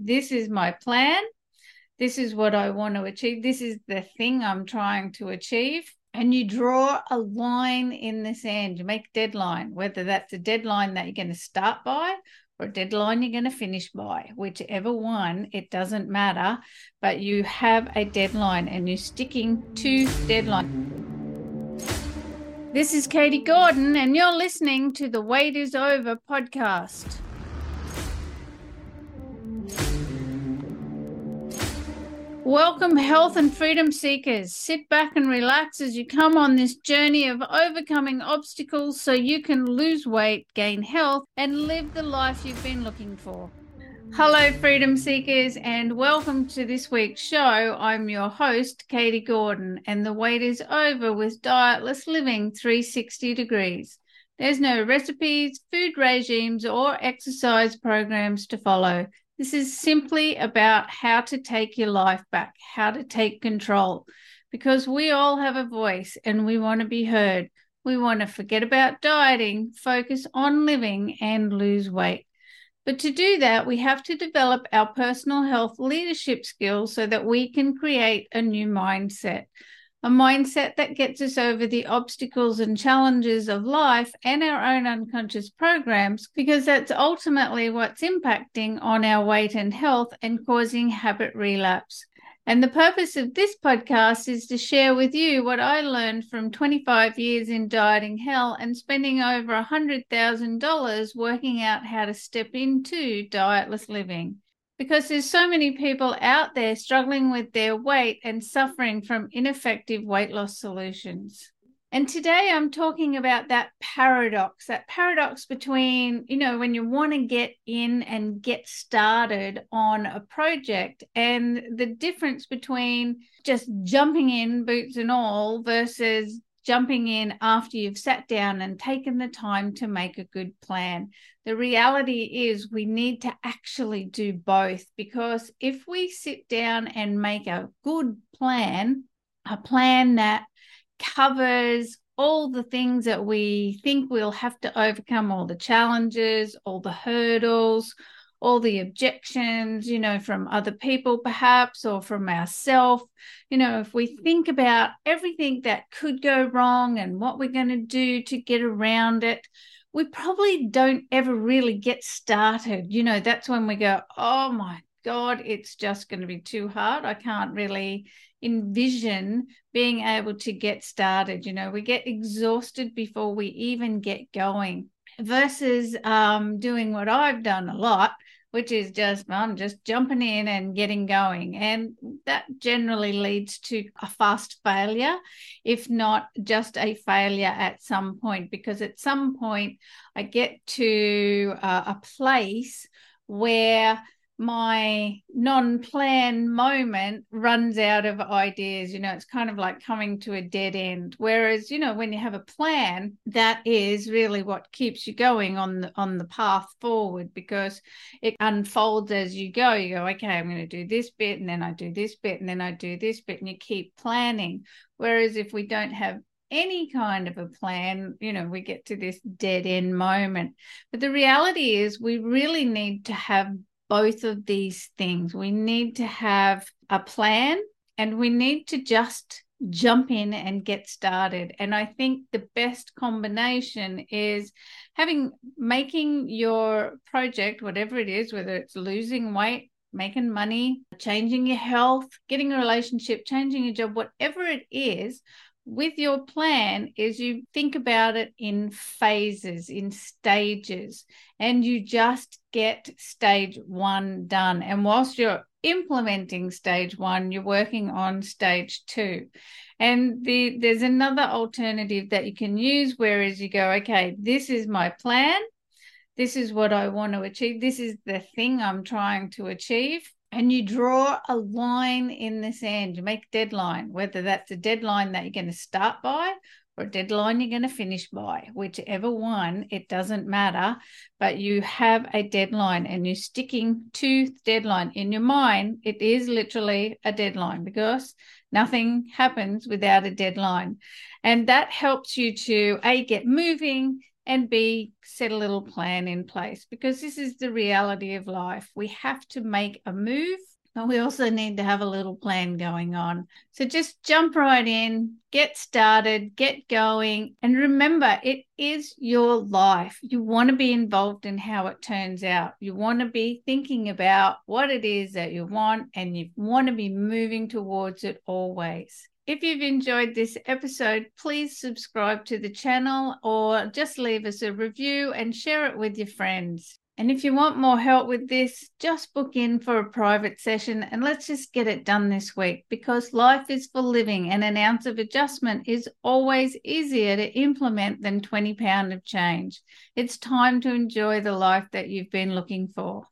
this is my plan. This is what I want to achieve. This is the thing I'm trying to achieve. And you draw a line in the sand. You make a deadline, whether that's a deadline that you're going to start by or a deadline you're going to finish by, whichever one, it doesn't matter. But you have a deadline and you're sticking to deadline. This is Katie Gordon, and you're listening to the Weight is Over podcast. Welcome, health and freedom seekers. Sit back and relax as you come on this journey of overcoming obstacles so you can lose weight, gain health, and live the life you've been looking for. Hello, freedom seekers, and welcome to this week's show. I'm your host, Katie Gordon, and the wait is over with Dietless Living 360 Degrees. There's no recipes, food regimes, or exercise programs to follow. This is simply about how to take your life back, how to take control, because we all have a voice and we want to be heard. We want to forget about dieting, focus on living, and lose weight. But to do that, we have to develop our personal health leadership skills so that we can create a new mindset a mindset that gets us over the obstacles and challenges of life and our own unconscious programs, because that's ultimately what's impacting on our weight and health and causing habit relapse. And the purpose of this podcast is to share with you what I learned from 25 years in dieting hell and spending over $100,000 working out how to step into dietless living because there's so many people out there struggling with their weight and suffering from ineffective weight loss solutions. And today I'm talking about that paradox, that paradox between, you know, when you want to get in and get started on a project and the difference between just jumping in, boots and all, versus jumping in after you've sat down and taken the time to make a good plan. The reality is, we need to actually do both because if we sit down and make a good plan, a plan that covers all the things that we think we'll have to overcome, all the challenges, all the hurdles, all the objections, you know, from other people perhaps or from ourselves. You know, if we think about everything that could go wrong and what we're going to do to get around it, we probably don't ever really get started. You know, that's when we go, oh my God, it's just going to be too hard. I can't really envision being able to get started. You know, we get exhausted before we even get going versus um, doing what I've done a lot, which is just I'm just jumping in and getting going. And that generally leads to a fast failure, if not just a failure at some point, because at some point I get to uh, a place where my non-plan moment runs out of ideas you know it's kind of like coming to a dead end. Whereas you know when you have a plan that is really what keeps you going on the on the path forward because it unfolds as you go. You go okay i'm going to do this bit and then i do this bit and then i do this bit and you keep planning. Whereas if we don't have any kind of a plan, you know, we get to this dead end moment. But the reality is, we really need to have both of these things. We need to have a plan and we need to just jump in and get started. And I think the best combination is having making your project, whatever it is, whether it's losing weight, making money, changing your health, getting a relationship, changing your job, whatever it is, with your plan is you think about it in phases, in stages, and you just get stage one done. And whilst you're implementing stage one, you're working on stage two. And the, there's another alternative that you can use, whereas you go, okay, this is my plan. This is what I want to achieve. This is the thing I'm trying to achieve and you draw a line in the sand. You make a deadline, whether that's a deadline that you're going to start by or a deadline you're going to finish by, whichever one, it doesn't matter. But you have a deadline and you're sticking to the deadline. In your mind, it is literally a deadline because nothing happens without a deadline. And that helps you to A, get moving, and B, set a little plan in place because this is the reality of life. We have to make a move, but we also need to have a little plan going on. So just jump right in, get started, get going, and remember it is your life. You want to be involved in how it turns out. You want to be thinking about what it is that you want, and you want to be moving towards it always. If you've enjoyed this episode, please subscribe to the channel or just leave us a review and share it with your friends. And if you want more help with this, just book in for a private session and let's just get it done this week because life is for living and an ounce of adjustment is always easier to implement than 20 pound of change. It's time to enjoy the life that you've been looking for.